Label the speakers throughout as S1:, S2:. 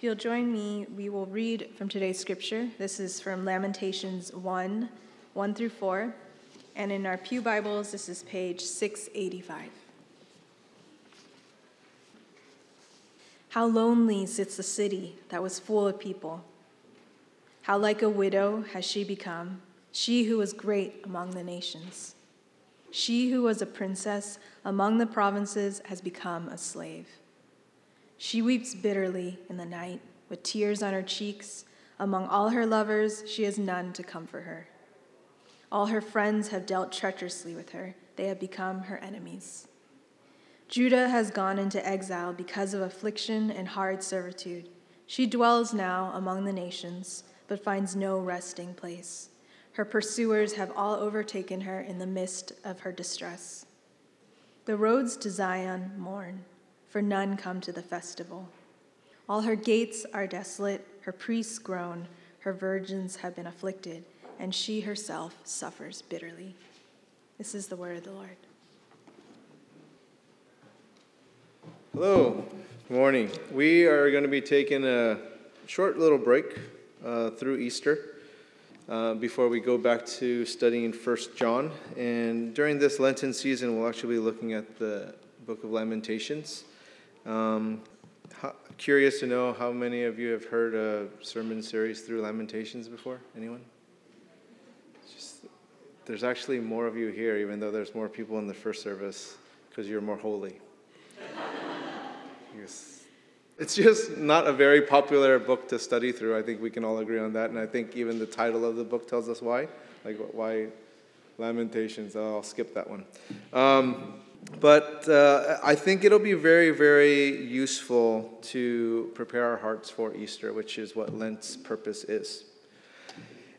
S1: If you'll join me, we will read from today's scripture. This is from Lamentations 1 1 through 4. And in our Pew Bibles, this is page 685. How lonely sits the city that was full of people. How like a widow has she become, she who was great among the nations. She who was a princess among the provinces has become a slave. She weeps bitterly in the night, with tears on her cheeks. Among all her lovers, she has none to comfort her. All her friends have dealt treacherously with her, they have become her enemies. Judah has gone into exile because of affliction and hard servitude. She dwells now among the nations, but finds no resting place. Her pursuers have all overtaken her in the midst of her distress. The roads to Zion mourn, for none come to the festival. All her gates are desolate, her priests groan, her virgins have been afflicted, and she herself suffers bitterly. This is the word of the Lord.
S2: Hello, good morning. We are going to be taking a short little break uh, through Easter uh, before we go back to studying First John. And during this Lenten season, we'll actually be looking at the book of Lamentations. Um, how, curious to know how many of you have heard a sermon series through Lamentations before? Anyone? Just, there's actually more of you here, even though there's more people in the first service, because you're more holy. It's just not a very popular book to study through. I think we can all agree on that. And I think even the title of the book tells us why. Like, why Lamentations? Oh, I'll skip that one. Um, but uh, I think it'll be very, very useful to prepare our hearts for Easter, which is what Lent's purpose is.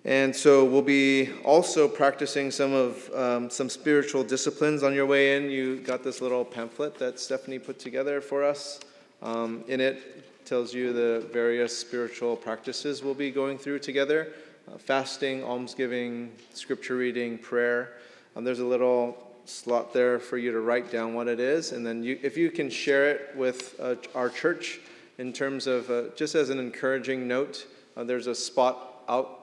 S2: And so we'll be also practicing some of um, some spiritual disciplines on your way in. You got this little pamphlet that Stephanie put together for us. Um, in it tells you the various spiritual practices we'll be going through together: uh, fasting, almsgiving, scripture reading, prayer. Um, there's a little slot there for you to write down what it is, and then you, if you can share it with uh, our church in terms of uh, just as an encouraging note. Uh, there's a spot out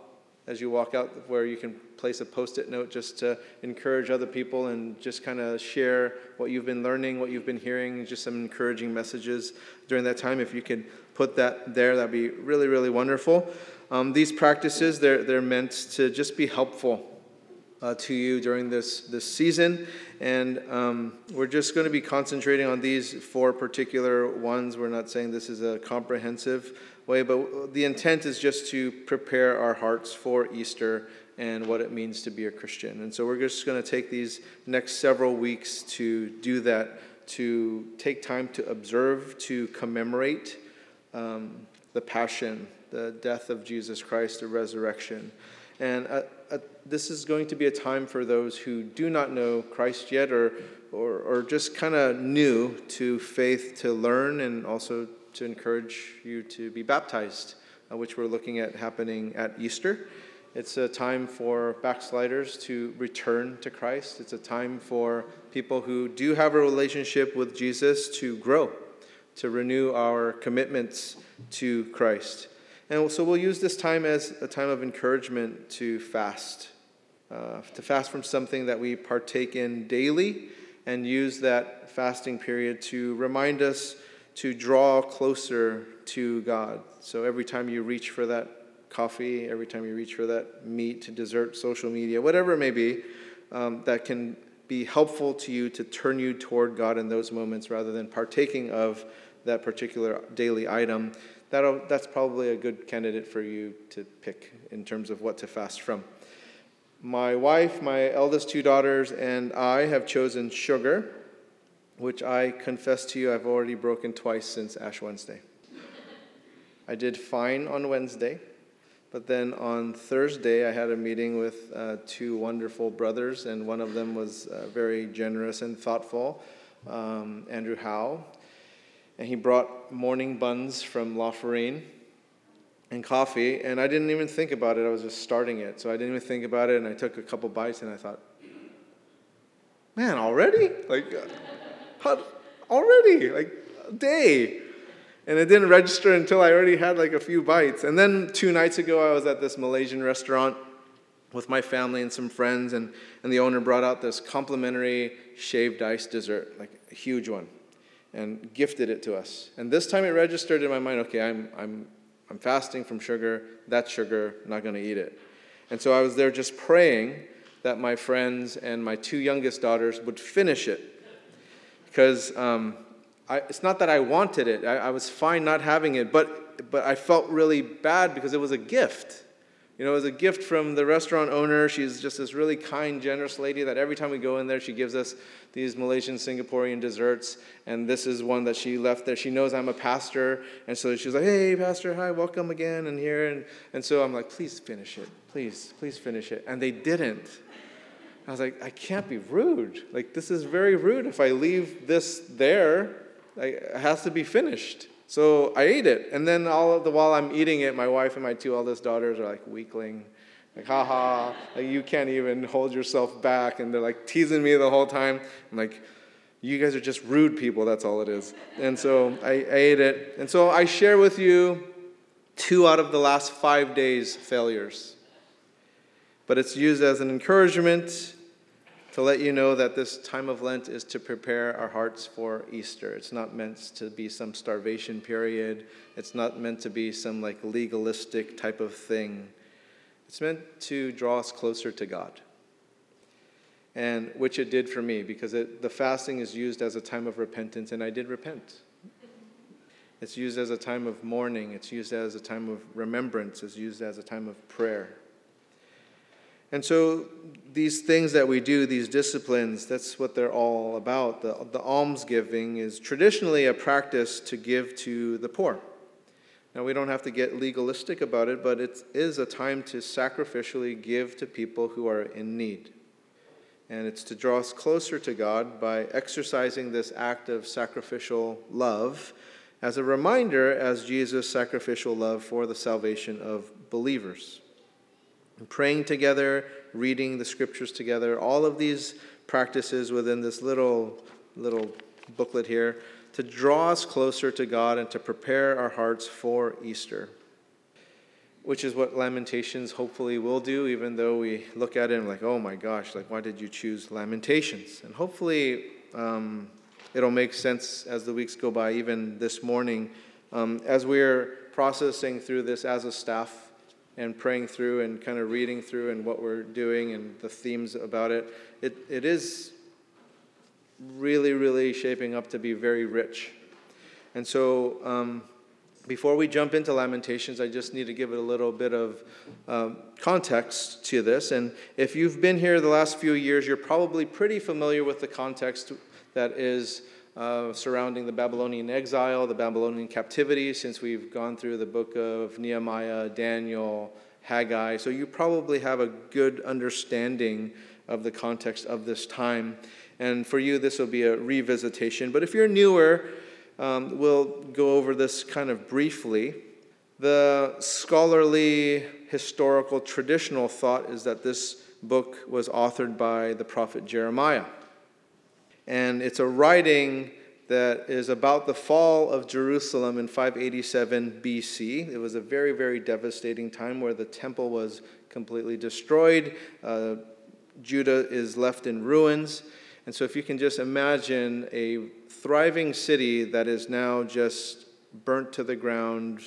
S2: as you walk out where you can place a post-it note just to encourage other people and just kind of share what you've been learning what you've been hearing just some encouraging messages during that time if you could put that there that'd be really really wonderful um, these practices they're, they're meant to just be helpful uh, to you during this, this season. And um, we're just going to be concentrating on these four particular ones. We're not saying this is a comprehensive way, but the intent is just to prepare our hearts for Easter and what it means to be a Christian. And so we're just going to take these next several weeks to do that, to take time to observe, to commemorate um, the passion, the death of Jesus Christ, the resurrection. And uh, uh, this is going to be a time for those who do not know Christ yet or, or, or just kind of new to faith to learn and also to encourage you to be baptized, uh, which we're looking at happening at Easter. It's a time for backsliders to return to Christ. It's a time for people who do have a relationship with Jesus to grow, to renew our commitments to Christ. And so we'll use this time as a time of encouragement to fast, uh, to fast from something that we partake in daily, and use that fasting period to remind us to draw closer to God. So every time you reach for that coffee, every time you reach for that meat, to dessert, social media, whatever it may be, um, that can be helpful to you to turn you toward God in those moments rather than partaking of that particular daily item. That'll, that's probably a good candidate for you to pick in terms of what to fast from. My wife, my eldest two daughters, and I have chosen sugar which I confess to you I've already broken twice since Ash Wednesday. I did fine on Wednesday, but then on Thursday I had a meeting with uh, two wonderful brothers, and one of them was uh, very generous and thoughtful, um, Andrew Howe. And he brought morning buns from La Farine and coffee, and I didn't even think about it. I was just starting it, so I didn't even think about it, and I took a couple bites, and I thought, man, already? Like, uh, already, like a day. And it didn't register until I already had like a few bites. And then two nights ago, I was at this Malaysian restaurant with my family and some friends, and, and the owner brought out this complimentary shaved ice dessert, like a huge one, and gifted it to us. And this time it registered in my mind okay, I'm, I'm, I'm fasting from sugar, that's sugar, I'm not going to eat it. And so I was there just praying that my friends and my two youngest daughters would finish it. Because um, I, it's not that I wanted it, I, I was fine not having it, but, but I felt really bad because it was a gift. You know, it was a gift from the restaurant owner. She's just this really kind, generous lady that every time we go in there, she gives us these Malaysian Singaporean desserts. And this is one that she left there. She knows I'm a pastor. And so she's like, hey, pastor, hi, welcome again and here. And, and so I'm like, please finish it. Please, please finish it. And they didn't. I was like, I can't be rude. Like, this is very rude. If I leave this there, Like, it has to be finished. So I ate it. And then all the while I'm eating it, my wife and my two eldest daughters are like weakling. Like, haha, like you can't even hold yourself back. And they're like teasing me the whole time. I'm like, you guys are just rude people, that's all it is. And so I, I ate it. And so I share with you two out of the last five days' failures. But it's used as an encouragement to let you know that this time of Lent is to prepare our hearts for Easter. It's not meant to be some starvation period, it's not meant to be some like legalistic type of thing. It's meant to draw us closer to God. And which it did for me because it, the fasting is used as a time of repentance, and I did repent. It's used as a time of mourning, it's used as a time of remembrance, it's used as a time of prayer. And so these things that we do, these disciplines, that's what they're all about. The, the almsgiving is traditionally a practice to give to the poor. Now, we don't have to get legalistic about it, but it is a time to sacrificially give to people who are in need. And it's to draw us closer to God by exercising this act of sacrificial love as a reminder as Jesus' sacrificial love for the salvation of believers praying together, reading the scriptures together, all of these practices within this little little booklet here to draw us closer to God and to prepare our hearts for Easter. Which is what Lamentations hopefully will do, even though we look at it and like, oh my gosh, like why did you choose Lamentations? And hopefully um, it'll make sense as the weeks go by, even this morning, um, as we're processing through this as a staff and praying through and kind of reading through and what we're doing and the themes about it, it, it is really, really shaping up to be very rich. And so, um, before we jump into Lamentations, I just need to give it a little bit of uh, context to this. And if you've been here the last few years, you're probably pretty familiar with the context that is uh, surrounding the Babylonian exile, the Babylonian captivity, since we've gone through the book of Nehemiah, Daniel, Haggai. So you probably have a good understanding of the context of this time. And for you, this will be a revisitation. But if you're newer, um, we'll go over this kind of briefly. The scholarly, historical, traditional thought is that this book was authored by the prophet Jeremiah. And it's a writing that is about the fall of Jerusalem in 587 BC. It was a very, very devastating time where the temple was completely destroyed. Uh, Judah is left in ruins. And so, if you can just imagine a thriving city that is now just burnt to the ground,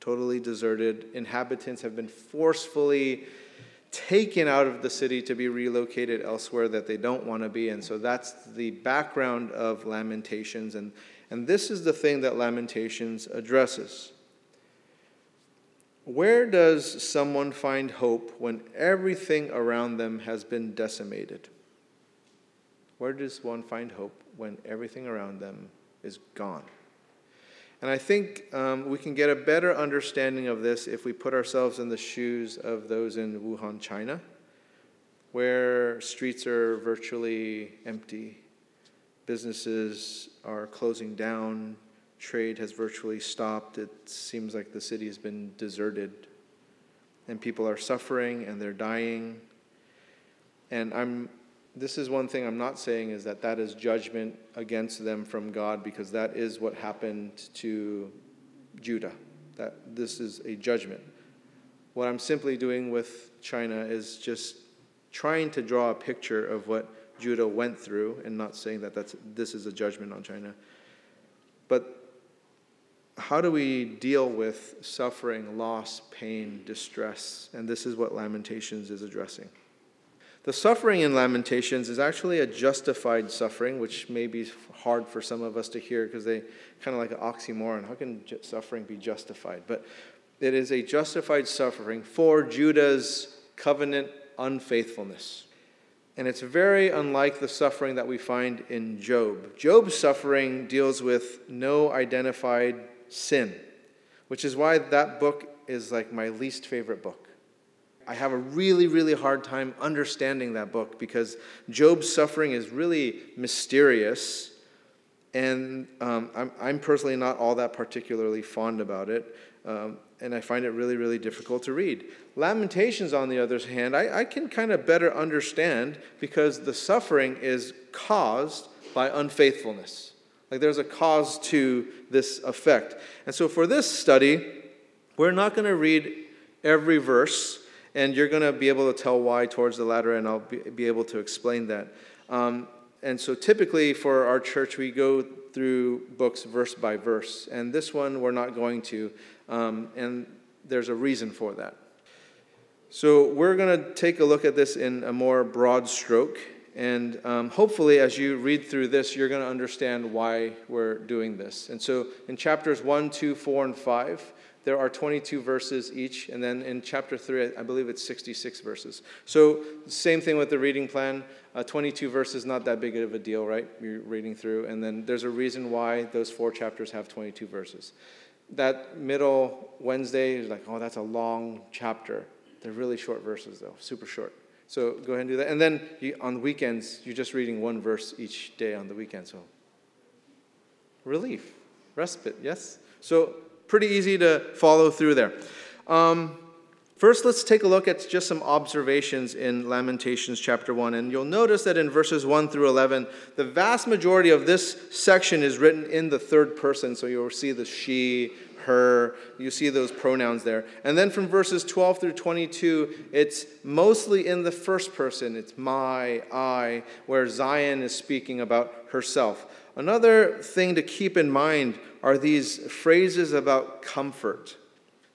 S2: totally deserted, inhabitants have been forcefully taken out of the city to be relocated elsewhere that they don't want to be. And so that's the background of Lamentations. And, and this is the thing that Lamentations addresses. Where does someone find hope when everything around them has been decimated? Where does one find hope when everything around them is gone? And I think um, we can get a better understanding of this if we put ourselves in the shoes of those in Wuhan, China, where streets are virtually empty, businesses are closing down, trade has virtually stopped. It seems like the city has been deserted, and people are suffering and they're dying. And I'm this is one thing I'm not saying is that that is judgment against them from God because that is what happened to Judah, that this is a judgment. What I'm simply doing with China is just trying to draw a picture of what Judah went through and not saying that that's, this is a judgment on China. But how do we deal with suffering, loss, pain, distress? And this is what Lamentations is addressing. The suffering in Lamentations is actually a justified suffering, which may be hard for some of us to hear because they kind of like an oxymoron. How can suffering be justified? But it is a justified suffering for Judah's covenant unfaithfulness. And it's very unlike the suffering that we find in Job. Job's suffering deals with no identified sin, which is why that book is like my least favorite book. I have a really, really hard time understanding that book because Job's suffering is really mysterious, and um, I'm, I'm, personally not all that particularly fond about it, um, and I find it really, really difficult to read. Lamentations, on the other hand, I, I can kind of better understand because the suffering is caused by unfaithfulness. Like there's a cause to this effect. And so for this study, we're not going to read every verse, and you're going to be able to tell why towards the latter, and I'll be, be able to explain that. Um, and so typically for our church, we go through books verse by verse, and this one we're not going to, um, and there's a reason for that. So we're going to take a look at this in a more broad stroke. And um, hopefully, as you read through this, you're going to understand why we're doing this. And so, in chapters 1, 2, 4, and 5, there are 22 verses each. And then in chapter 3, I believe it's 66 verses. So, same thing with the reading plan. Uh, 22 verses, not that big of a deal, right? You're reading through. And then there's a reason why those four chapters have 22 verses. That middle Wednesday is like, oh, that's a long chapter. They're really short verses, though, super short. So go ahead and do that. And then you, on weekends, you're just reading one verse each day on the weekend. So relief, respite, yes? So pretty easy to follow through there. Um, first, let's take a look at just some observations in Lamentations chapter 1. And you'll notice that in verses 1 through 11, the vast majority of this section is written in the third person. So you'll see the she, her. You see those pronouns there. And then from verses 12 through 22, it's mostly in the first person. It's my, I, where Zion is speaking about herself. Another thing to keep in mind are these phrases about comfort.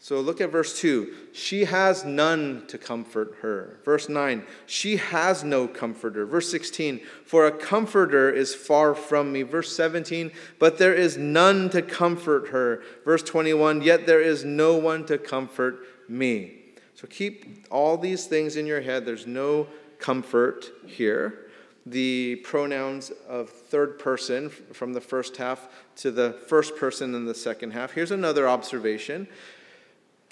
S2: So look at verse 2. She has none to comfort her. Verse 9. She has no comforter. Verse 16. For a comforter is far from me. Verse 17. But there is none to comfort her. Verse 21. Yet there is no one to comfort me. So keep all these things in your head. There's no comfort here. The pronouns of third person from the first half to the first person in the second half. Here's another observation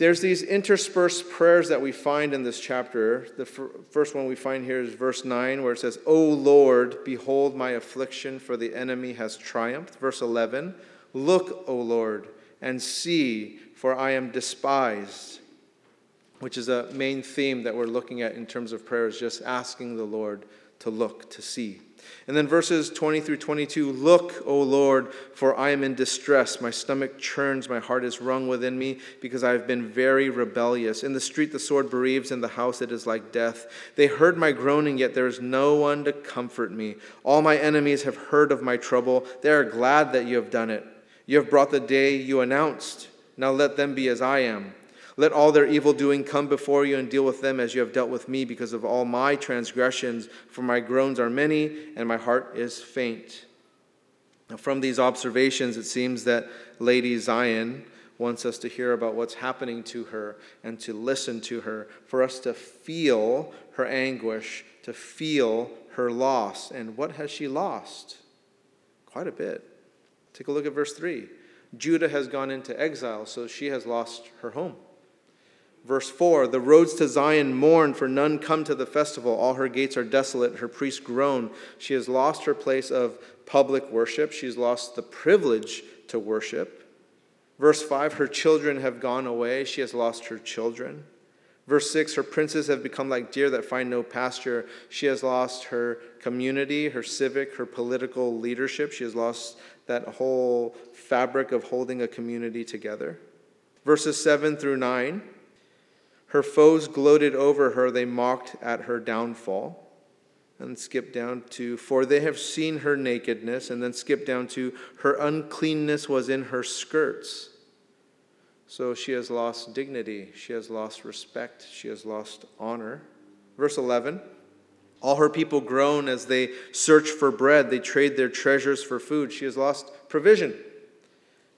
S2: there's these interspersed prayers that we find in this chapter. The first one we find here is verse 9, where it says, O Lord, behold my affliction, for the enemy has triumphed. Verse 11, Look, O Lord, and see, for I am despised. Which is a main theme that we're looking at in terms of prayers, just asking the Lord to look, to see. And then verses 20 through 22 Look, O Lord, for I am in distress. My stomach churns, my heart is wrung within me, because I have been very rebellious. In the street the sword bereaves, in the house it is like death. They heard my groaning, yet there is no one to comfort me. All my enemies have heard of my trouble. They are glad that you have done it. You have brought the day you announced. Now let them be as I am. Let all their evil doing come before you and deal with them as you have dealt with me because of all my transgressions, for my groans are many and my heart is faint. Now, from these observations, it seems that Lady Zion wants us to hear about what's happening to her and to listen to her, for us to feel her anguish, to feel her loss. And what has she lost? Quite a bit. Take a look at verse 3. Judah has gone into exile, so she has lost her home. Verse 4 The roads to Zion mourn, for none come to the festival. All her gates are desolate, her priests groan. She has lost her place of public worship, she's lost the privilege to worship. Verse 5 Her children have gone away, she has lost her children. Verse 6 Her princes have become like deer that find no pasture. She has lost her community, her civic, her political leadership. She has lost that whole fabric of holding a community together. Verses 7 through 9 Her foes gloated over her, they mocked at her downfall. And skip down to, For they have seen her nakedness. And then skip down to, Her uncleanness was in her skirts. So she has lost dignity, she has lost respect, she has lost honor. Verse 11 All her people groan as they search for bread, they trade their treasures for food. She has lost provision.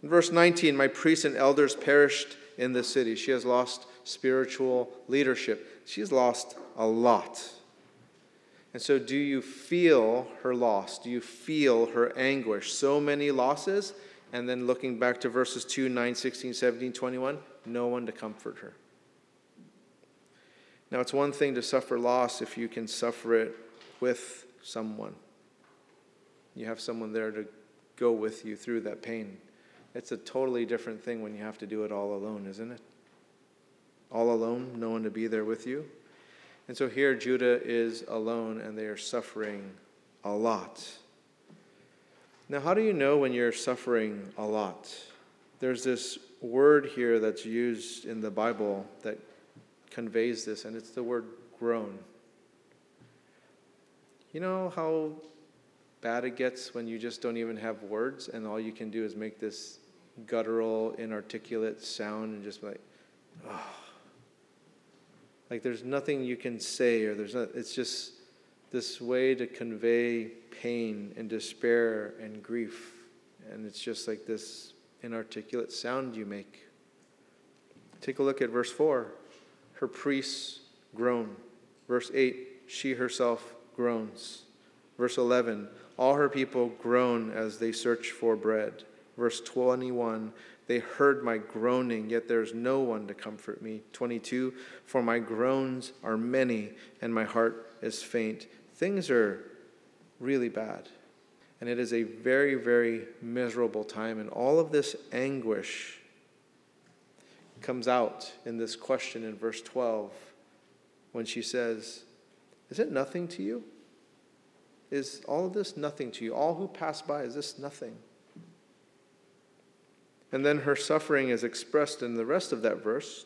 S2: In verse 19, my priests and elders perished in the city. She has lost spiritual leadership. She's lost a lot. And so, do you feel her loss? Do you feel her anguish? So many losses and then looking back to verses 2, 9, 16, 17, 21, no one to comfort her. Now, it's one thing to suffer loss if you can suffer it with someone. You have someone there to go with you through that pain. It's a totally different thing when you have to do it all alone, isn't it? All alone, no one to be there with you. And so here, Judah is alone and they are suffering a lot. Now, how do you know when you're suffering a lot? There's this word here that's used in the Bible that conveys this, and it's the word groan. You know how bad it gets when you just don't even have words and all you can do is make this guttural, inarticulate sound and just like, oh. Like there's nothing you can say, or there's not, it's just this way to convey pain and despair and grief. And it's just like this inarticulate sound you make. Take a look at verse 4. Her priests groan. Verse 8, she herself groans. Verse 11, all her people groan as they search for bread. Verse 21, they heard my groaning, yet there is no one to comfort me. 22, for my groans are many, and my heart is faint. Things are really bad. And it is a very, very miserable time. And all of this anguish comes out in this question in verse 12 when she says, Is it nothing to you? Is all of this nothing to you? All who pass by, is this nothing? And then her suffering is expressed in the rest of that verse.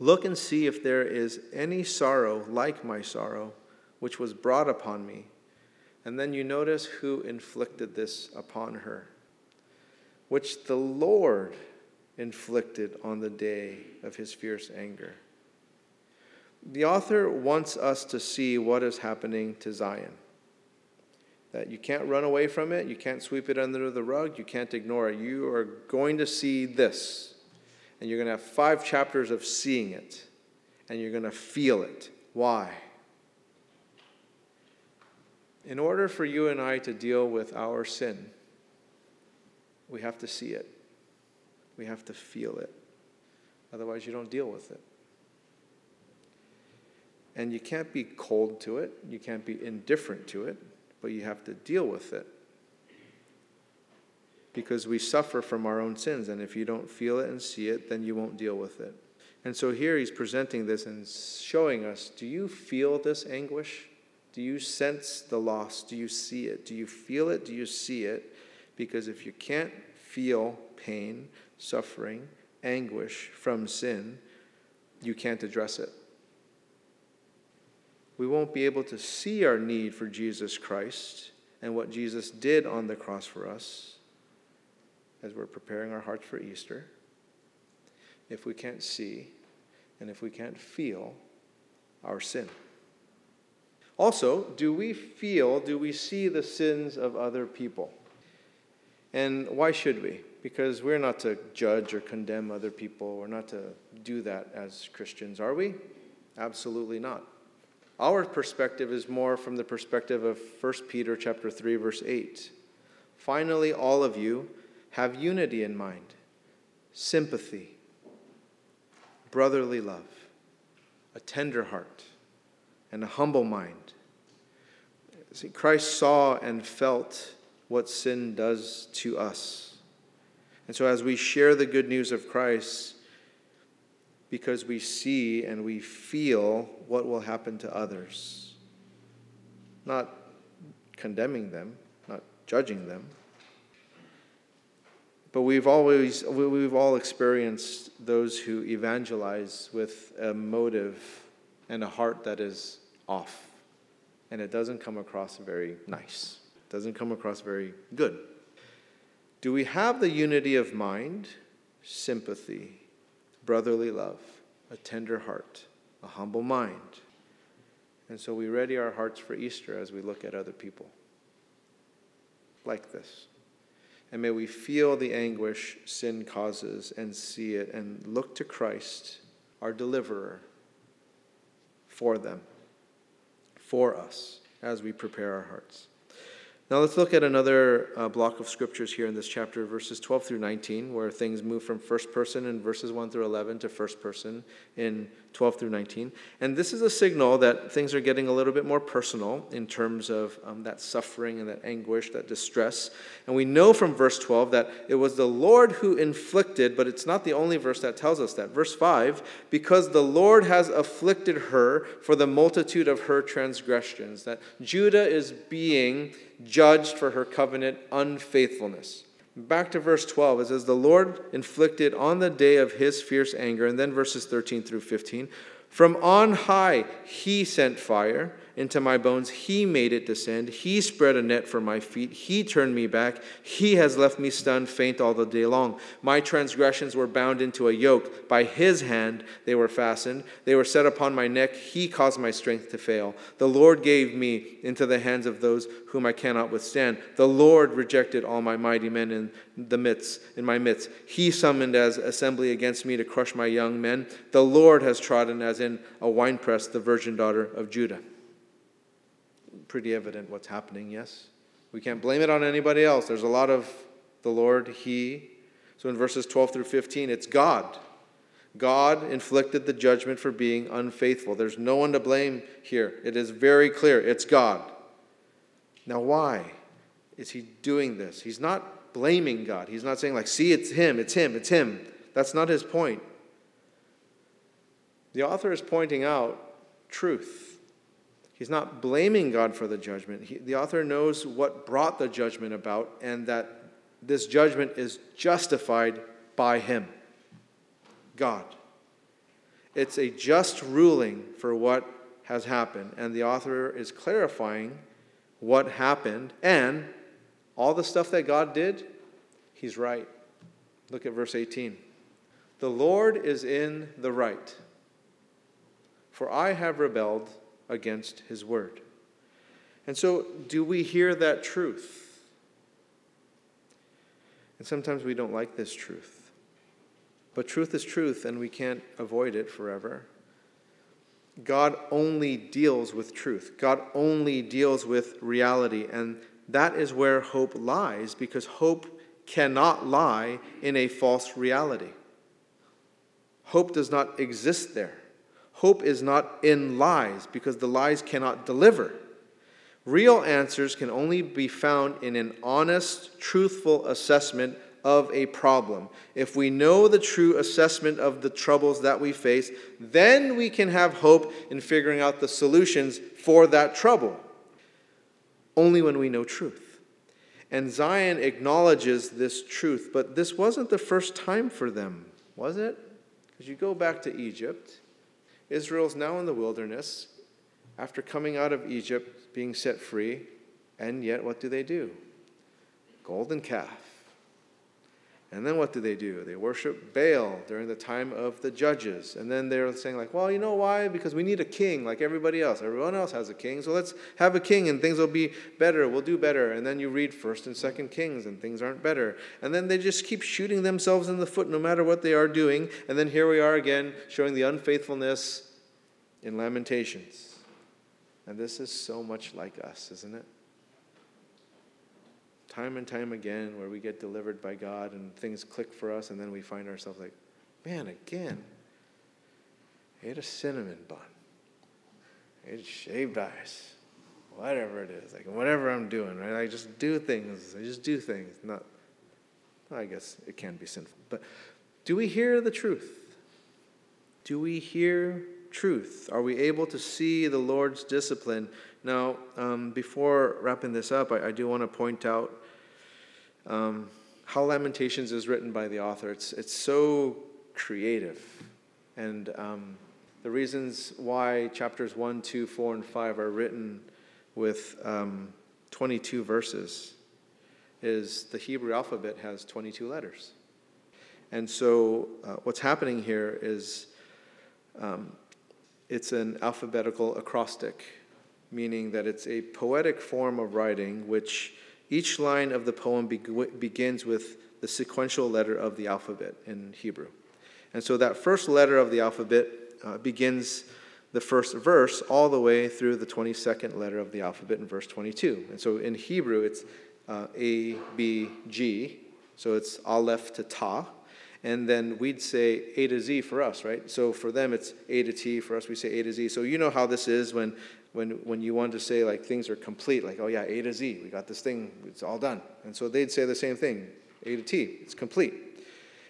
S2: Look and see if there is any sorrow like my sorrow which was brought upon me. And then you notice who inflicted this upon her, which the Lord inflicted on the day of his fierce anger. The author wants us to see what is happening to Zion. That you can't run away from it, you can't sweep it under the rug, you can't ignore it. You are going to see this, and you're going to have five chapters of seeing it, and you're going to feel it. Why? In order for you and I to deal with our sin, we have to see it. We have to feel it. Otherwise, you don't deal with it. And you can't be cold to it, you can't be indifferent to it, but you have to deal with it. Because we suffer from our own sins, and if you don't feel it and see it, then you won't deal with it. And so here he's presenting this and showing us do you feel this anguish? Do you sense the loss? Do you see it? Do you feel it? Do you see it? Because if you can't feel pain, suffering, anguish from sin, you can't address it. We won't be able to see our need for Jesus Christ and what Jesus did on the cross for us as we're preparing our hearts for Easter if we can't see and if we can't feel our sin. Also, do we feel, do we see the sins of other people? And why should we? Because we're not to judge or condemn other people. We're not to do that as Christians, are we? Absolutely not. Our perspective is more from the perspective of 1 Peter chapter 3 verse 8. Finally, all of you have unity in mind, sympathy, brotherly love, a tender heart, and a humble mind. See, Christ saw and felt what sin does to us. And so, as we share the good news of Christ, because we see and we feel what will happen to others, not condemning them, not judging them, But we've always, we've all experienced those who evangelize with a motive and a heart that is off. And it doesn't come across very nice, it doesn't come across very good. Do we have the unity of mind, sympathy, brotherly love, a tender heart, a humble mind? And so we ready our hearts for Easter as we look at other people like this. And may we feel the anguish sin causes and see it and look to Christ, our deliverer, for them, for us, as we prepare our hearts. Now let's look at another uh, block of scriptures here in this chapter, verses 12 through 19, where things move from first person in verses 1 through 11 to first person in 12 through 19. And this is a signal that things are getting a little bit more personal in terms of um, that suffering and that anguish, that distress. And we know from verse 12 that it was the Lord who inflicted, but it's not the only verse that tells us that. Verse 5 because the Lord has afflicted her for the multitude of her transgressions, that Judah is being judged for her covenant unfaithfulness. Back to verse 12, it says, The Lord inflicted on the day of his fierce anger, and then verses 13 through 15, from on high he sent fire into my bones. He made it descend. He spread a net for my feet. He turned me back. He has left me stunned, faint all the day long. My transgressions were bound into a yoke. By his hand they were fastened. They were set upon my neck. He caused my strength to fail. The Lord gave me into the hands of those whom I cannot withstand. The Lord rejected all my mighty men in the midst, in my midst. He summoned as assembly against me to crush my young men. The Lord has trodden as in a winepress the virgin daughter of Judah pretty evident what's happening, yes? We can't blame it on anybody else. There's a lot of the Lord, He. So in verses 12 through 15, it's God. God inflicted the judgment for being unfaithful. There's no one to blame here. It is very clear it's God. Now, why is He doing this? He's not blaming God. He's not saying, like, see, it's Him, it's Him, it's Him. That's not His point. The author is pointing out truth. He's not blaming God for the judgment. He, the author knows what brought the judgment about and that this judgment is justified by Him, God. It's a just ruling for what has happened, and the author is clarifying what happened and all the stuff that God did, He's right. Look at verse 18. The Lord is in the right, for I have rebelled against his word. And so, do we hear that truth? And sometimes we don't like this truth. But truth is truth, and we can't avoid it forever. God only deals with truth, God only deals with reality. And that is where hope lies, because hope cannot lie in a false reality. Hope does not exist there. Hope is not in lies because the lies cannot deliver. Real answers can only be found in an honest, truthful assessment of a problem. If we know the true assessment of the troubles that we face, then we can have hope in figuring out the solutions for that trouble. Only when we know truth. And Zion acknowledges this truth, but this wasn't the first time for them, was it? Because you go back to Egypt Israel's now in the wilderness after coming out of Egypt, being set free, and yet what do they do? Golden calf. And then what do they do? They worship Baal during the time of the judges. And then they're saying, like, well, you know why? Because we need a king like everybody else. Everyone else has a king. So let's have a king and things will be better. We'll do better. And then you read 1st and 2nd Kings and things aren't better. And then they just keep shooting themselves in the foot no matter what they are doing. And then here we are again showing the unfaithfulness in Lamentations. And this is so much like us, isn't it? Time and time again where we get delivered by God and things click for us, and then we find ourselves like, man, again, I ate a cinnamon bun, I ate shaved ice, whatever it is, like whatever I'm doing, right? I just do things, I just do things. Not, I guess it can be sinful, but do we hear the truth? Do we hear truth? Are we able to see the Lord's discipline? Now, um, before wrapping this up, I, I do want to point out um, how Lamentations is written by the author. It's, it's so creative. And um, the reasons why chapters 1, 2, 4, and 5 are written with um, 22 verses is the Hebrew alphabet has 22 letters. And so uh, what's happening here is um, it's an alphabetical acrostic, meaning that it's a poetic form of writing which each line of the poem be- begins with the sequential letter of the alphabet in Hebrew. And so that first letter of the alphabet uh, begins the first verse all the way through the 22nd letter of the alphabet in verse 22. And so in Hebrew, it's uh, A, B, G. So it's Aleph to Ta. And then we'd say A to Z for us, right? So for them, it's A to T. For us, we say A to Z. So you know how this is when when, when you want to say like things are complete, like, oh yeah, A to Z, we got this thing, it's all done. And so they'd say the same thing, A to T, it's complete.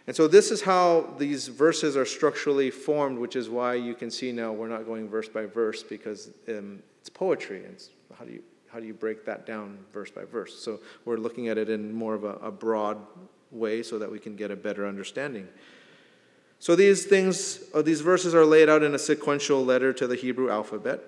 S2: And so this is how these verses are structurally formed, which is why you can see now we're not going verse by verse because um, it's poetry. And it's, how do you how do you break that down verse by verse? So we're looking at it in more of a, a broad way so that we can get a better understanding. So these things, uh, these verses are laid out in a sequential letter to the Hebrew alphabet.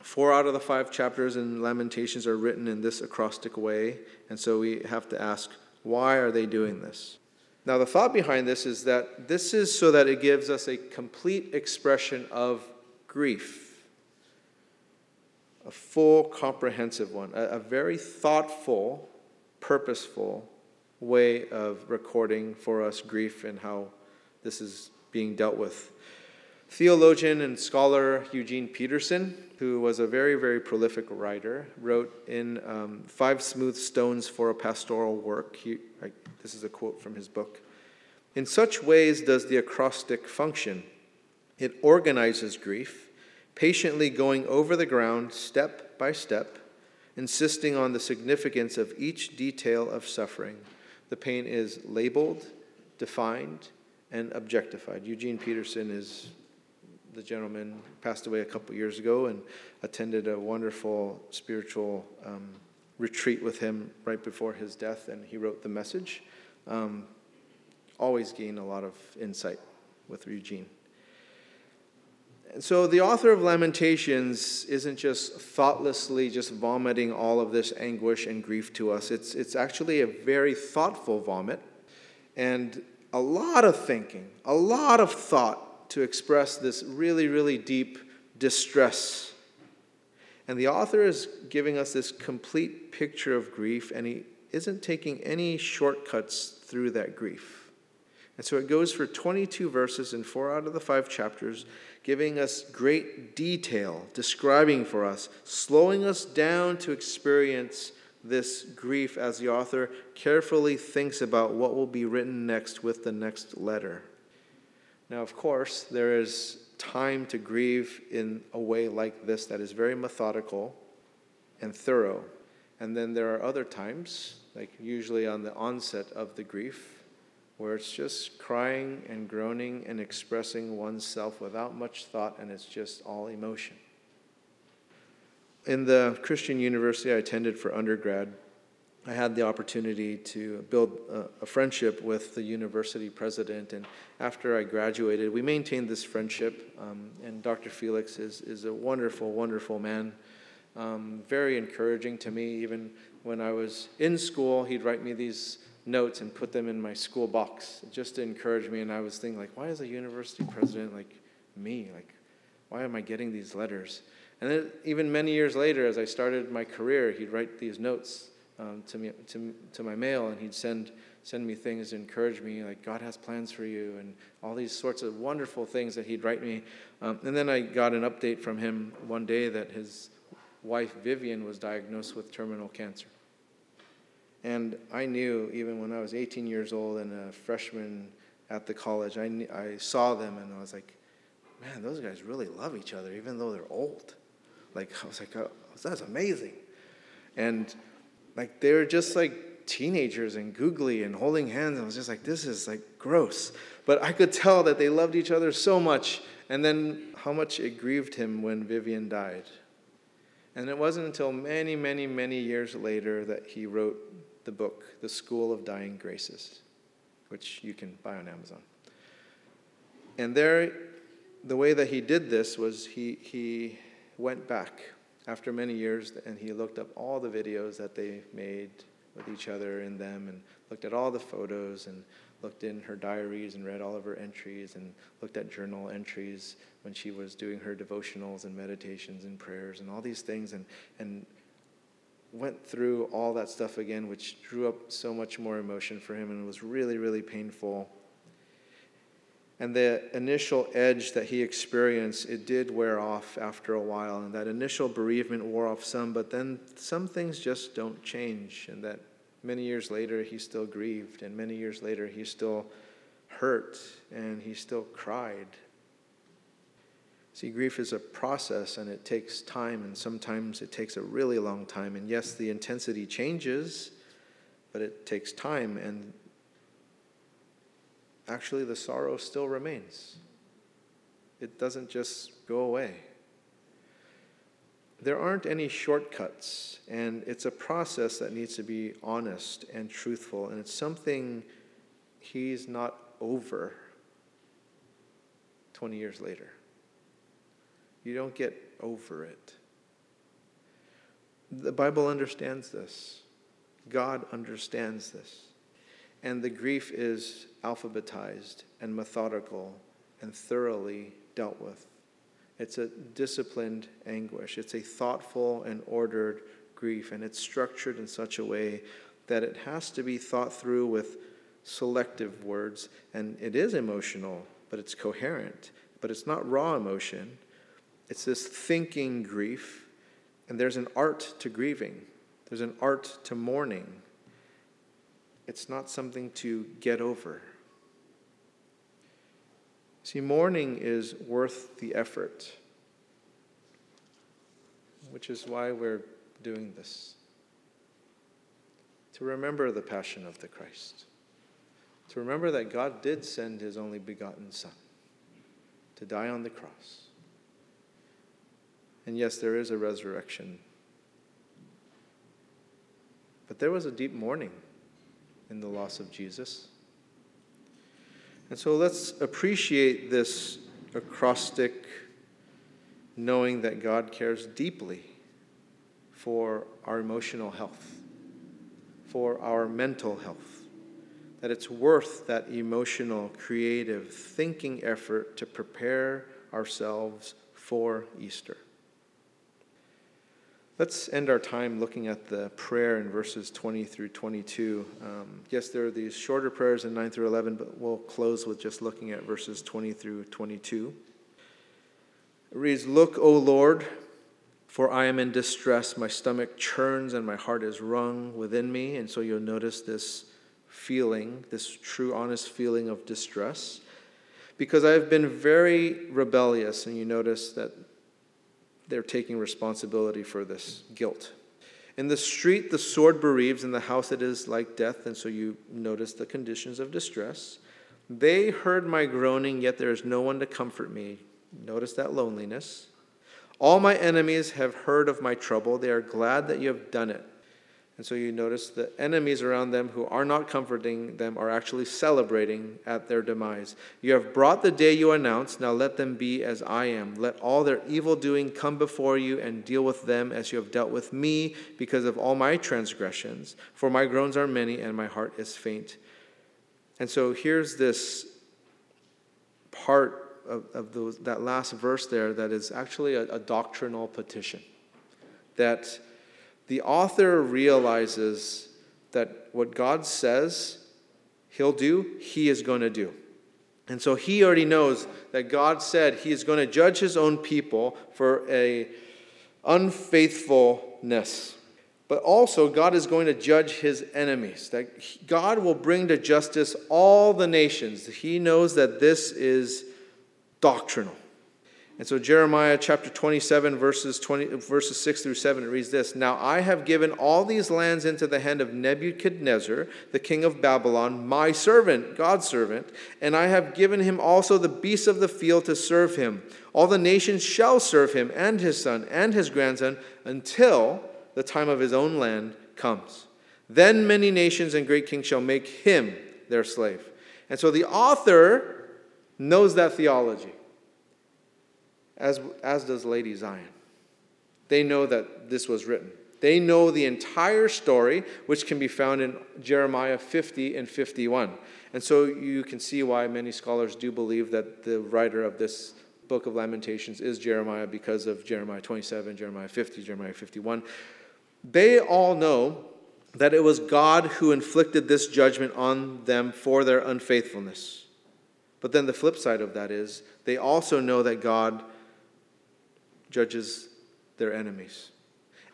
S2: Four out of the five chapters in Lamentations are written in this acrostic way, and so we have to ask, why are they doing this? Now, the thought behind this is that this is so that it gives us a complete expression of grief, a full, comprehensive one, a, a very thoughtful, purposeful way of recording for us grief and how this is being dealt with. Theologian and scholar Eugene Peterson who was a very, very prolific writer, wrote in um, Five Smooth Stones for a Pastoral Work. He, I, this is a quote from his book. In such ways does the acrostic function. It organizes grief, patiently going over the ground step by step, insisting on the significance of each detail of suffering. The pain is labeled, defined, and objectified. Eugene Peterson is the gentleman passed away a couple years ago and attended a wonderful spiritual um, retreat with him right before his death, and he wrote the message. Um, always gain a lot of insight with Eugene. And so the author of Lamentations isn't just thoughtlessly just vomiting all of this anguish and grief to us. It's, it's actually a very thoughtful vomit and a lot of thinking, a lot of thought to express this really, really deep distress. And the author is giving us this complete picture of grief, and he isn't taking any shortcuts through that grief. And so it goes for 22 verses in four out of the five chapters, giving us great detail, describing for us, slowing us down to experience this grief as the author carefully thinks about what will be written next with the next letter. Now, of course, there is time to grieve in a way like this that is very methodical and thorough. And then there are other times, like usually on the onset of the grief, where it's just crying and groaning and expressing oneself without much thought, and it's just all emotion. In the Christian university I attended for undergrad, I had the opportunity to build a, a, friendship with the university president. And after I graduated, we maintained this friendship. Um, and Dr. Felix is, is a wonderful, wonderful man. Um, very encouraging to me. Even when I was in school, he'd write me these notes and put them in my school box just to encourage me. And I was thinking, like, why is a university president like me? Like, why am I getting these letters? And then, even many years later, as I started my career, he'd write these notes um, to me to, to my mail, and he'd send send me things to encourage me, like God has plans for you, and all these sorts of wonderful things that he'd write me. Um, and then I got an update from him one day that his wife Vivian was diagnosed with terminal cancer. And I knew, even when I was 18 years old and a freshman at the college, I, I saw them and I was like, man, those guys really love each other, even though they're old. Like, I was like, oh, that's amazing. And like they were just like teenagers and googly and holding hands. And I was just like, this is like gross. But I could tell that they loved each other so much. And then how much it grieved him when Vivian died. And it wasn't until many, many, many years later that he wrote the book, The School of Dying Graces, which you can buy on Amazon. And there, the way that he did this was he, he went back after many years and he looked up all the videos that they made with each other in them and looked at all the photos and looked in her diaries and read all of her entries and looked at journal entries when she was doing her devotionals and meditations and prayers and all these things and, and went through all that stuff again, which drew up so much more emotion for him and was really, really painful. And the initial edge that he experienced, it did wear off after a while. And that initial bereavement wore off some, but then some things just don't change. And that many years later, he still grieved. And many years later, he still hurt. And he still cried. See, grief is a process and it takes time, and sometimes it takes a really long time. And yes, the intensity changes, but it takes time. And actually, the sorrow still remains, it doesn't just go away. There aren't any shortcuts, and it's a process that needs to be honest and truthful, and it's something he's not over 20 years later. You don't get over it. The Bible understands this. God understands this. And the grief is alphabetized and methodical and thoroughly dealt with. It's a disciplined anguish. It's a thoughtful and ordered grief, and it's structured in such a way that it has to be thought through with selective words. And it is emotional, but it's coherent. But it's not raw emotion. It's this thinking grief, and there's an art to grieving, there's an art to mourning. It's not something to get over. See, mourning is worth the effort, which is why we're doing this. To remember the passion of the Christ, to remember that God did send his only begotten Son to die on the cross and yes, there is a resurrection. But there was a deep mourning in the loss of Jesus. And so let's appreciate this acrostic, knowing that God cares deeply for our emotional health, for our mental health, that it's worth that emotional, creative, thinking effort to prepare ourselves for Easter. Let's end our time looking at the prayer in verses 20 through 22. Um, yes, there are these shorter prayers in 9 through 11, but we'll close with just looking at verses 20 through 22. It reads Look, O Lord, for I am in distress. My stomach churns and my heart is wrung within me. And so you'll notice this feeling, this true, honest feeling of distress. Because I've been very rebellious, and you notice that they're taking responsibility for this guilt. In the street, the sword bereaves, in the house, it is like death. And so you notice the conditions of distress. They heard my groaning, yet there is no one to comfort me. Notice that loneliness. All my enemies have heard of my trouble. They are glad that you have done it. And so you notice the enemies around them who are not comforting them are actually celebrating at their demise. You have brought the day you announced. Now let them be as I am. Let all their evil doing come before you and deal with them as you have dealt with me because of all my transgressions. For my groans are many and my heart is faint. And so here's this part of, of those, that last verse there that is actually a, a doctrinal petition. That the author realizes that what God says he'll do, he is going to do. And so he already knows that God said he is going to judge his own people for a unfaithfulness. But also God is going to judge his enemies. That God will bring to justice all the nations. He knows that this is doctrinal. And so Jeremiah chapter 27 verses 20 verses 6 through 7 it reads this, "Now I have given all these lands into the hand of Nebuchadnezzar, the king of Babylon, my servant, God's servant, and I have given him also the beasts of the field to serve him. All the nations shall serve him and his son and his grandson until the time of his own land comes." Then many nations and great kings shall make him their slave. And so the author knows that theology, as, as does Lady Zion. They know that this was written. They know the entire story, which can be found in Jeremiah 50 and 51. And so you can see why many scholars do believe that the writer of this book of Lamentations is Jeremiah because of Jeremiah 27, Jeremiah 50, Jeremiah 51. They all know that it was God who inflicted this judgment on them for their unfaithfulness. But then the flip side of that is they also know that God judges their enemies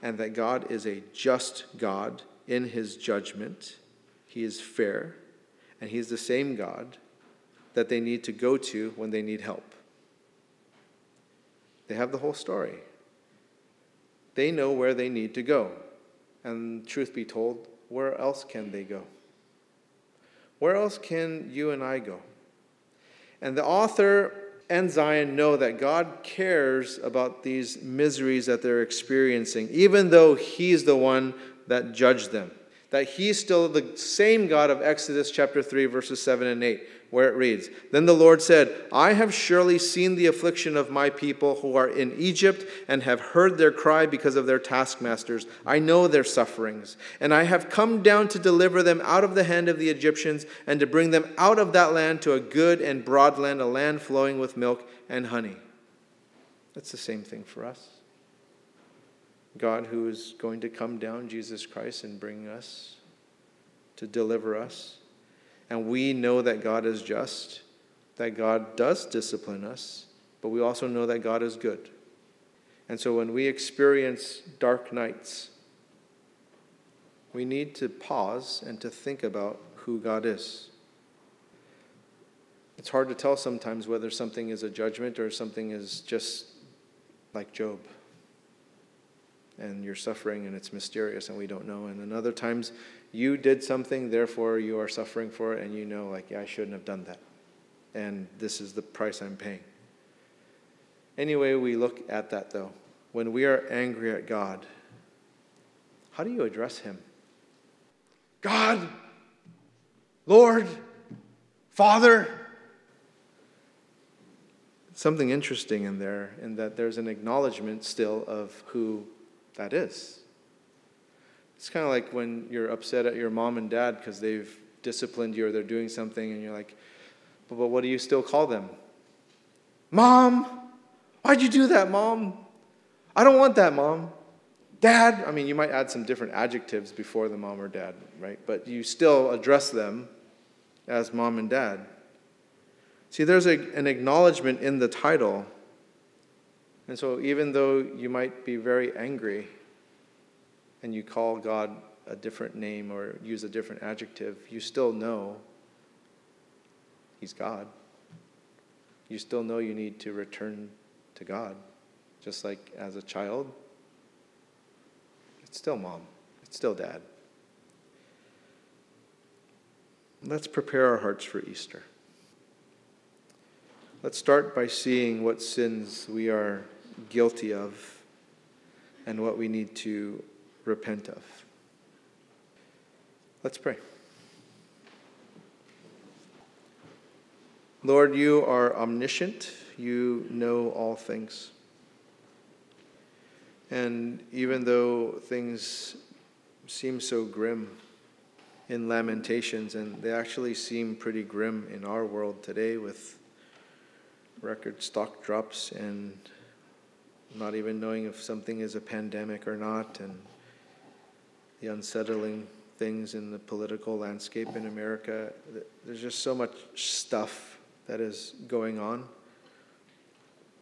S2: and that God is a just God in his judgment. He is fair, and he's the same God that they need to go to when they need help. They have the whole story. They know where they need to go. And truth be told, where else can they go? Where else can you and I go? And the author and Zion know that God cares about these miseries that they're experiencing, even though He's the one that judged them. That He's still the same God of Exodus chapter 3, verses 7 and 8 where it reads Then the Lord said, I have surely seen the affliction of my people who are in Egypt and have heard their cry because of their taskmasters. I know their sufferings. And I have come down to deliver them out of the hand of the Egyptians and to bring them out of that land to a good and broad land, a land flowing with milk and honey. That's the same thing for us. God, who is going to come down, Jesus Christ, and bring us to deliver us and we know that God is just, that God does discipline us, but we also know that God is good. And so when we experience dark nights, we need to pause and to think about who God is. It's hard to tell sometimes whether something is a judgment or something is just like Job. And you're suffering and it's mysterious and we don't know. And then other times you did something, therefore you are suffering for it, and you know, like, yeah, I shouldn't have done that. And this is the price I'm paying. Anyway, we look at that though. When we are angry at God, how do you address Him? God, Lord, Father. Something interesting in there, in that there's an acknowledgement still of who that is. It's kind of like when you're upset at your mom and dad because they've disciplined you or they're doing something, and you're like, but, but what do you still call them? Mom, why'd you do that, mom? I don't want that, mom. Dad, I mean, you might add some different adjectives before the mom or dad, right? But you still address them as mom and dad. See, there's a, an acknowledgement in the title. And so, even though you might be very angry, and you call God a different name or use a different adjective, you still know He's God. You still know you need to return to God. Just like as a child, it's still mom, it's still dad. Let's prepare our hearts for Easter. Let's start by seeing what sins we are guilty of and what we need to repent of. Let's pray. Lord, you are omniscient, you know all things. And even though things seem so grim in Lamentations, and they actually seem pretty grim in our world today with record stock drops and not even knowing if something is a pandemic or not, and the unsettling things in the political landscape in America. There's just so much stuff that is going on.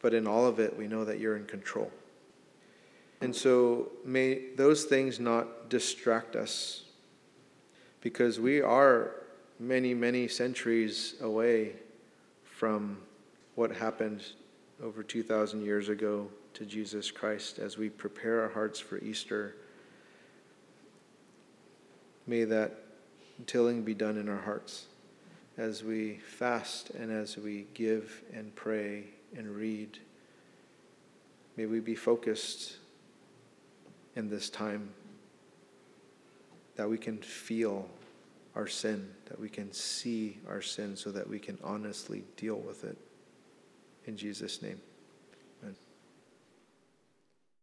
S2: But in all of it, we know that you're in control. And so may those things not distract us because we are many, many centuries away from what happened over 2,000 years ago to Jesus Christ as we prepare our hearts for Easter May that tilling be done in our hearts as we fast and as we give and pray and read. May we be focused in this time that we can feel our sin, that we can see our sin so that we can honestly deal with it. In Jesus' name.